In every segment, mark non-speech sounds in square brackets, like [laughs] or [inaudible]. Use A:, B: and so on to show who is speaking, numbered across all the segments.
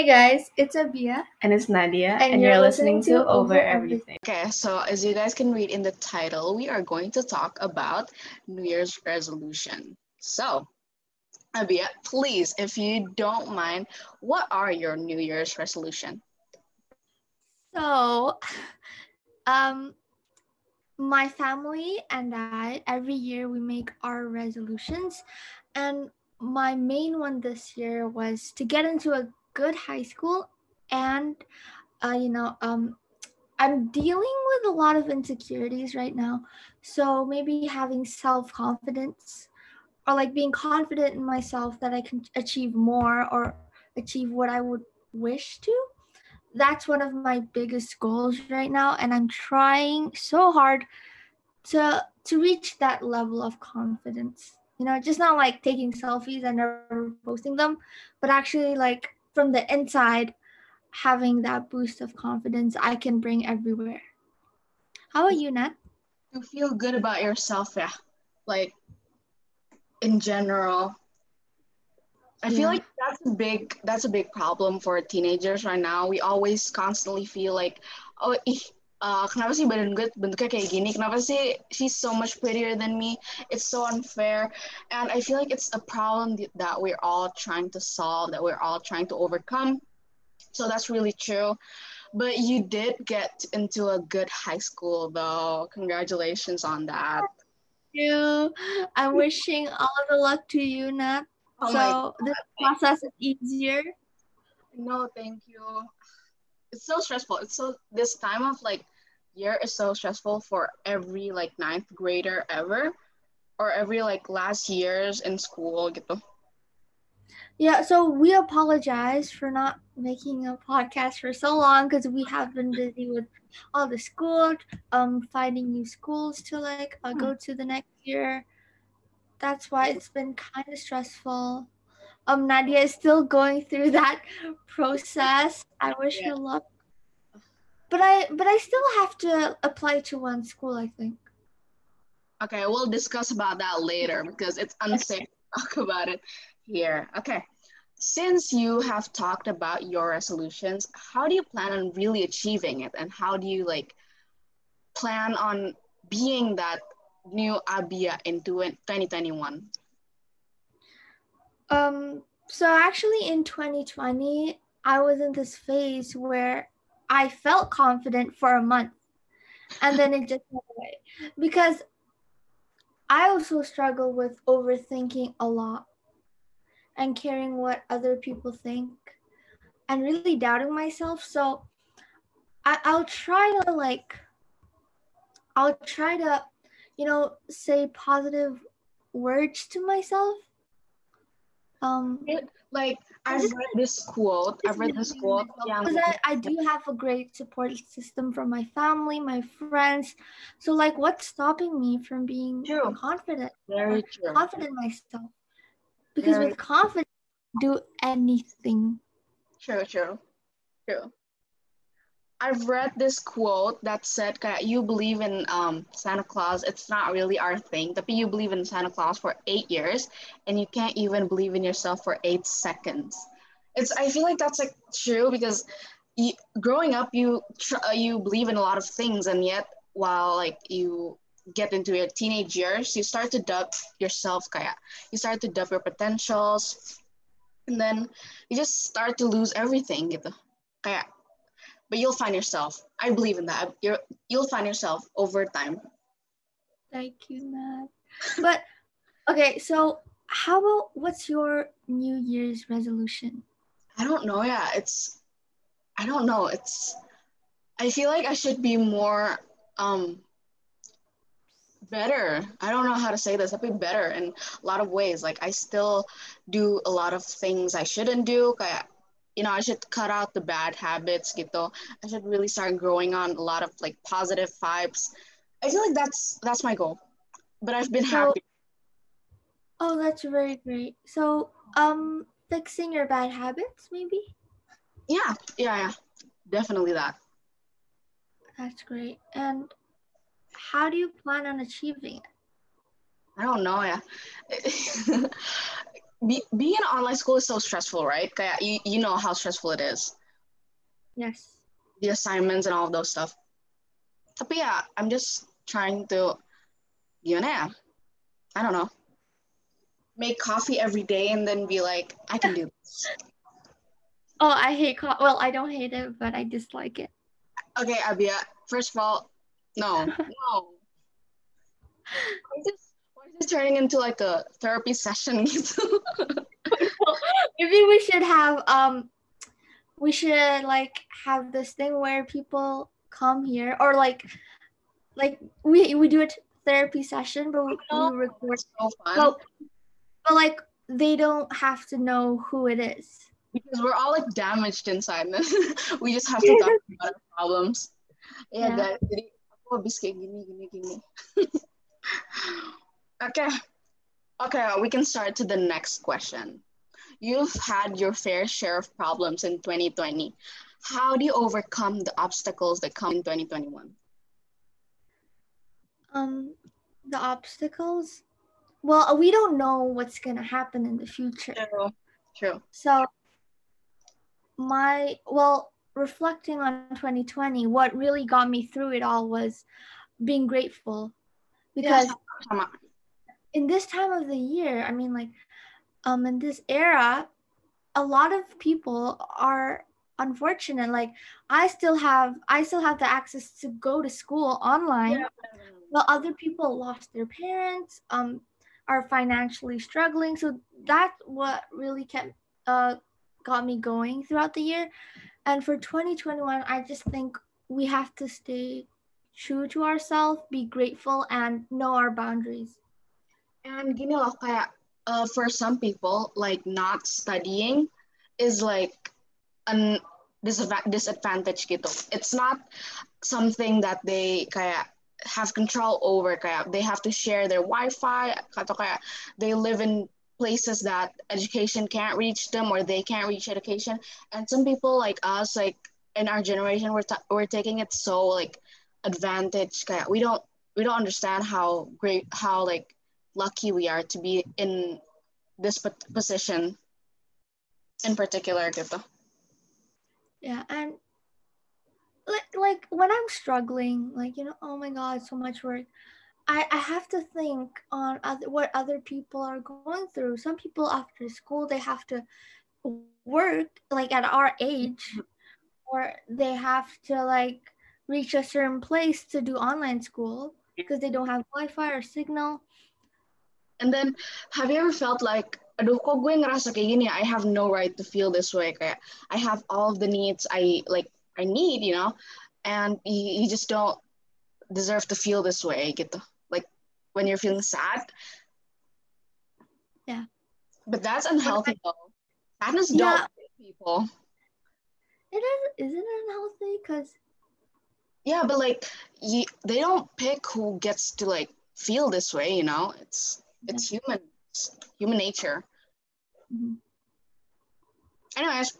A: Hey guys, it's Abia.
B: And it's Nadia,
A: And
B: and,
A: you're
B: you're,
A: listening
B: listening,
A: to
B: to
A: Over
B: Over
A: Everything.
B: Everything.
C: Okay, so as you guys can read in the title, we are going to talk about New Year's resolution. So, Abia, please, if you don't mind, what are your New Year's resolution?
A: So, um, my family and I, every year we make our resolutions. And my main one this year was to get into a good high school. And, uh, you know, um, I'm dealing with a lot of insecurities right now. So maybe having self confidence or like being confident in myself that I can achieve more or achieve what I would wish to that's one of my biggest goals right now and i'm trying so hard to to reach that level of confidence you know just not like taking selfies and never posting them but actually like from the inside having that boost of confidence i can bring everywhere how about you nat
C: You feel good about yourself, yeah. Like, in general, I feel like that's a big that's a big problem for teenagers right now. We always constantly feel like, oh, uh, kenapa sih badan gue bentuknya kayak gini? Kenapa sih she's so much prettier than me? It's so unfair, and I feel like it's a problem that we're all trying to solve, that we're all trying to overcome. So that's really true. But you did get into a good high school, though. Congratulations on that.
A: Thank you i'm wishing all the luck to you nat
C: Oh
A: so this process is easier
C: No, thank you. It's so stressful. It's so this time of like year is so stressful for every like ninth grader ever, or every like last years in school gitu.
A: Yeah, so we apologize for not making a podcast for so long because we have been busy with all the school, um, finding new schools to like uh, go to the next year. That's why it's been kind of stressful. Um, Nadia is still going through that process. I wish her luck, but I but I still have to apply to one school. I think.
C: Okay, we'll discuss about that later because it's unsafe to talk about it here. Okay. Since you have talked about your resolutions, how do you plan on really achieving it? And how do you like plan on being that new Abia in 2021?
A: Um, so actually in 2020, I was in this phase where I felt confident for a month and then it just went away because I also struggle with overthinking a lot and caring what other people think and really doubting myself. So I, I'll try to like, I'll try to, you know, say positive words to myself. Um,
C: Like
A: just-
C: read this quote. I've read this quote. Yeah,
A: because I, I do have a great support system from my family, my friends. So like what's stopping me from being
C: True.
A: confident,
C: very true.
A: confident in myself? Because
C: Very-
A: with confidence, do anything.
C: True, true, true. I've read this quote that said kayak you believe in um, Santa Claus. It's not really our thing. Tapi you believe in Santa Claus for eight years, and you can't even believe in yourself for eight seconds. It's. I feel like that's like true because you, growing up, you tr- uh, you believe in a lot of things, and yet while like you get into your teenage years, you start to doubt yourself. Kayak you start to doubt your potentials, and then you just start to lose everything gitu. Kayak, but you'll find yourself. I believe in that. You're, you'll find yourself over time.
A: Thank you, Nat. But [laughs] okay, so how about what's your New Year's resolution?
C: I don't know. Yeah, it's. I don't know. It's. I feel like I should be more um better. I don't know how to say this. I'd be better in a lot of ways. Like I still do a lot of things I shouldn't do. Kayak, you know, I should cut out the bad habits gitu. I should really start growing on a lot of like positive vibes. I feel like that's that's my goal. But I've been
A: So-
C: happy.
A: Oh, that's very great. So, um, fixing your bad habits, maybe?
C: Yeah, yeah, yeah. Definitely that.
A: That's great. And how do you plan on achieving it?
C: I don't know, yeah. [laughs] be, being in online school is so stressful, right? Kaya you, you know how stressful it is.
A: Yes.
C: The assignments and all of those stuff. Tapi yeah, I'm just trying to, gimana ya? I don't know. Make coffee every day and then be like, I can do this.
A: Oh, I hate coffee. Well, I don't hate it, but I dislike it.
C: Okay, Abia, first of all, no, [laughs] no. Why is this, why is turning into like a therapy session? [laughs]
A: Maybe we should have um we should like have this thing where people come here or like like we we do a therapy session but we, we record
C: so fun.
A: but, but like they don't have to know who it is.
C: because we're all like damaged inside. [laughs] we just have to talk about our problems. Yeah,
A: Yeah.
C: guys. Jadi aku habis kayak gini, gini, gini. Okay. Okay, we can start to the next question. You've had your fair share of problems in 2020. How do you overcome the obstacles that come in 2021?
A: Um the obstacles well we don't know what's gonna happen in the future.
C: True. True.
A: So my well reflecting on 2020 what really got me through it all was being grateful because
C: Sama.
A: In this time of the year i mean like um in this era a lot of people are unfortunate. Like i still have i still have the access to go to school online well other people lost their parents um are financially struggling. So that's what really kept uh got me going throughout the year. And for 2021 i just think we have to stay true to ourselves be grateful and know our boundaries
C: And gini loh, kayak uh, for some people, like not studying is like an disadva- disadvantage gitu. It's not something that they kayak have control over. Kayak they have to share their Wi-Fi atau kayak they live in places that education can't reach them or they can't reach education. And some people like us, like in our generation, we're ta- we're taking it so like advantage. Kayak we don't we don't understand how great how like lucky we are to be in this position in particular gitu.
A: Yeah, and like like when I'm struggling, like you know, oh my god, so much work. I I have to think on other what other people are going through. Some people after school they have to work like at our age, or they have to like reach a certain place to do online school because they don't have Wi-Fi or signal.
C: And then have you ever felt like aduh kok gue ngerasa kayak gini? I have no right to feel this way. Kayak I have all of the needs I like I need you know? And you, you just don't deserve to feel this way gitu. Like when you're feeling sad.
A: Yeah.
C: but that's unhealthy though. Sadness
A: Yeah.
C: don't people.
A: It is isn't it unhealthy? Because
C: yeah but like you, they don't pick who gets to like feel this way you know? It's it's human. It's human nature. Mm-hmm. Anyways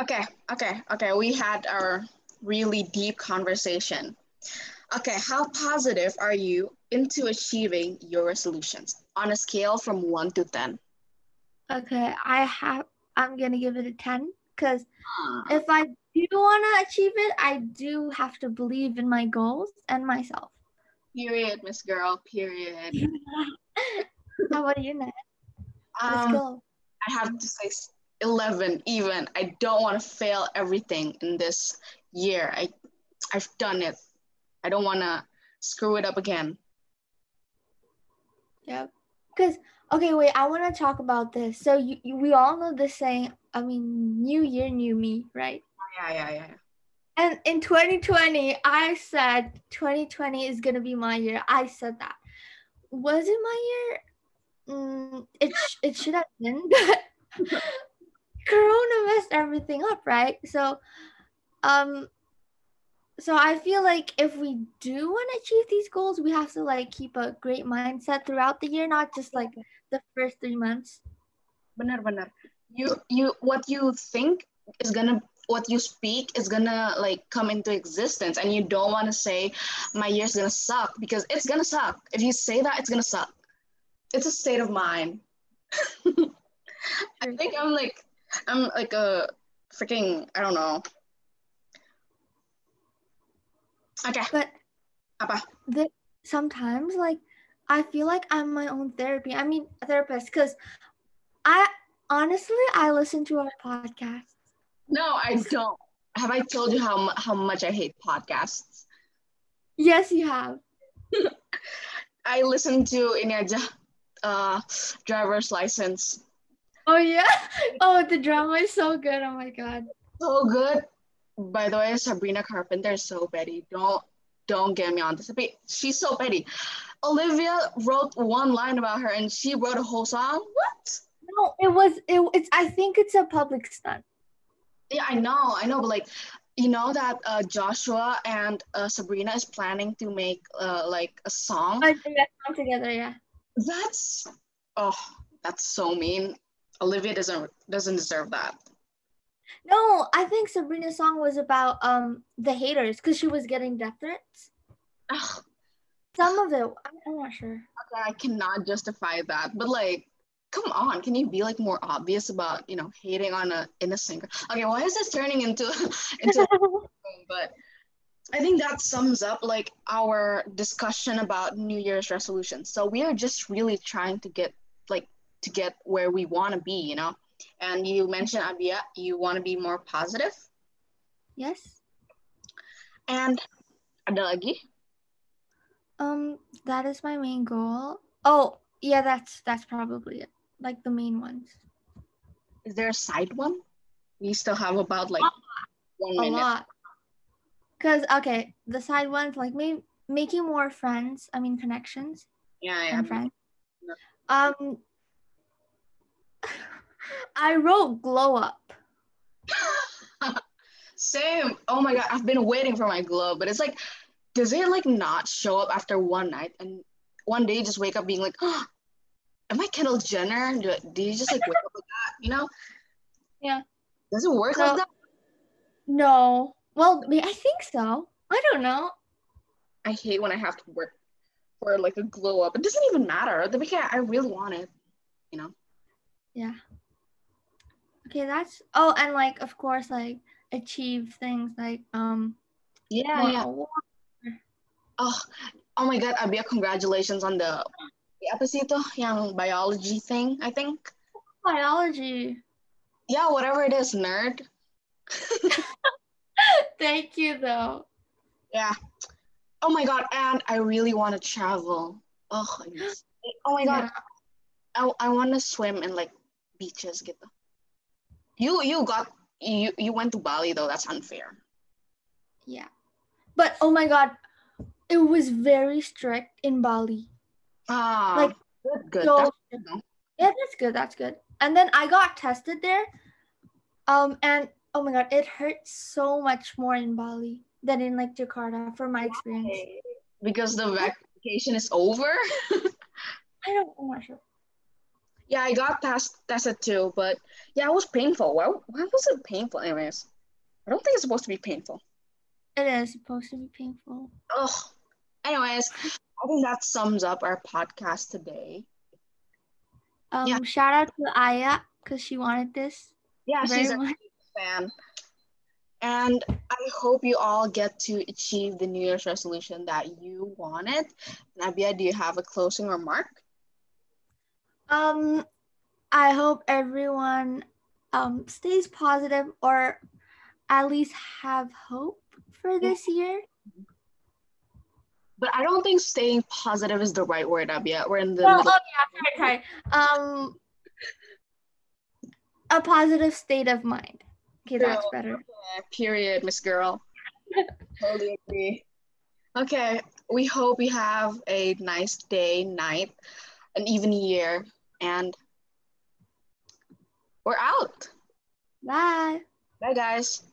C: okay okay okay. We had our really deep conversation. Okay how positive are you into achieving your resolutions on a scale from 1 to 10
A: okay, I have I'm gonna give it a ten because ah. if I do want to achieve it, I do have to believe in my goals and myself.
C: period miss girl period [laughs]
A: How about you, Nat? Let's
C: um,
A: go.
C: i have to say 11 even i don't want to fail everything in this year i i've done it i don't want to screw it up again
A: Yep. Because okay, wait, I want to talk about this. So you, you we all know this saying. I mean, New Year, New Me, right?
C: yeah yeah yeah
A: And in 2020, I said 2020 is gonna be my year. I said that. Was it my year? Mm, it sh- it should have been, [laughs] but Corona messed everything up, right? So, um, so I feel like if we do want to achieve these goals, we have to like keep a great mindset throughout the year, not just like the first three months.
C: benar benar you you what you think is gonna what you speak is gonna like come into existence and you don't want to say my year's gonna suck because it's gonna suck if you say that it's gonna suck it's a state of mind [laughs] I think I'm like I'm like a freaking I don't know. Okay.
A: But
C: Apa?
A: the, sometimes like I feel like I'm my own therapy. I mean therapist because I honestly I listen to our podcast.
C: No, I don't. Have I told you how how much I hate podcasts?
A: Yes, you have. [laughs]
C: I listen to ini aja uh driver's license.
A: Oh yeah. [laughs] Oh, the drama is so good. Oh my god.
C: So good. By the way, Sabrina Carpenter is so petty. Don't don't get me on this. She's so petty. Olivia wrote one line about her and she wrote a whole song. What?
A: No, it was it, it's I think it's a public stunt.
C: Yeah, I know, I know, but like, you know that uh, Joshua and uh, Sabrina is planning to make uh, like a song.
A: I think that's all together, yeah.
C: That's oh, that's so mean. Olivia doesn't doesn't deserve that.
A: No, I think Sabrina's song was about um the haters because she was getting death threats.
C: Ugh,
A: Some of it, I'm, not sure.
C: okay, I cannot justify that, but like, come on, can you be like more obvious about you know hating on a innocent girl? Okay, why is this turning into [laughs] into? [laughs] but I think that sums up like our discussion about New Year's resolutions. So we are just really trying to get like to get where we want to be, you know. And you mentioned Abia, you want to be more positive.
A: yes.
C: And ada lagi?
A: Um, that is my main goal. Oh, yeah, that's that's probably it. Like the main ones.
C: Is there a side one? We still have about like one
A: A
C: minute.
A: lot. Cause okay, the side ones like maybe making more friends. I mean connections
C: Yeah, yeah.
A: and friends. Um, [laughs] I wrote glow up. [laughs]
C: Same. Oh my god, I've been waiting for my glow, but it's like, does it like not show up after one night and one day you just wake up being like, oh, am I Kendall Jenner? Do, do you just like wake up like that? You know?
A: Yeah.
C: Does it work
A: No.
C: like that?
A: No, well, I think so. I don't know.
C: I hate when I have to work for like a glow up. It doesn't even matter. The weekend I really want it. You know?
A: Yeah. Okay, that's oh, and like of course, like achieve things like um
C: Yeah, yeah. Oh, oh my god, Abia, congratulations on the apa sih itu yang biology thing, I think.
A: biology.
C: Yeah, whatever it is, nerd. [laughs]
A: Thank you though.
C: Yeah. Oh my god, and I really want to travel. Oh, oh my god, I, I want to swim in like beaches gitu. You you got you you went to Bali though. That's unfair.
A: Yeah. But oh my god, it was very strict in Bali.
C: Ah,
A: Like,
C: good, good.
A: so-
C: That's good.
A: Yeah, that's good. That's good. And then I got tested there. Um and oh my god, it hurts so much more in Bali than in like Jakarta from my experience.
C: because the vacation is over. [laughs]
A: I don't I'm not sure.
C: yeah, I got test tested too, but yeah, it was painful. Why why was it painful? Anyways, I don't think it's supposed to be painful.
A: It is supposed to be painful.
C: Ugh. Anyways, I think that sums up our podcast today.
A: Um
C: Yeah.
A: shout out to Aya because she wanted this
C: Yeah, she's
A: much.
C: Fan. And I hope you all get to achieve the New Year's resolution that you wanted. Nabia, do you have a closing remark?
A: Um, I hope everyone um stays positive or at least have hope for this year.
C: But I don't think staying positive is the right word, Abia. We're in the
A: Oh,
C: middle.
A: oh yeah, sorry, sorry. Um, a positive state of mind. Okay, that's better.
C: Yeah, period, Miss Girl. [laughs] totally agree. Okay, we hope you have a nice day, night, an even year, and we're out.
A: Bye.
C: Bye, guys.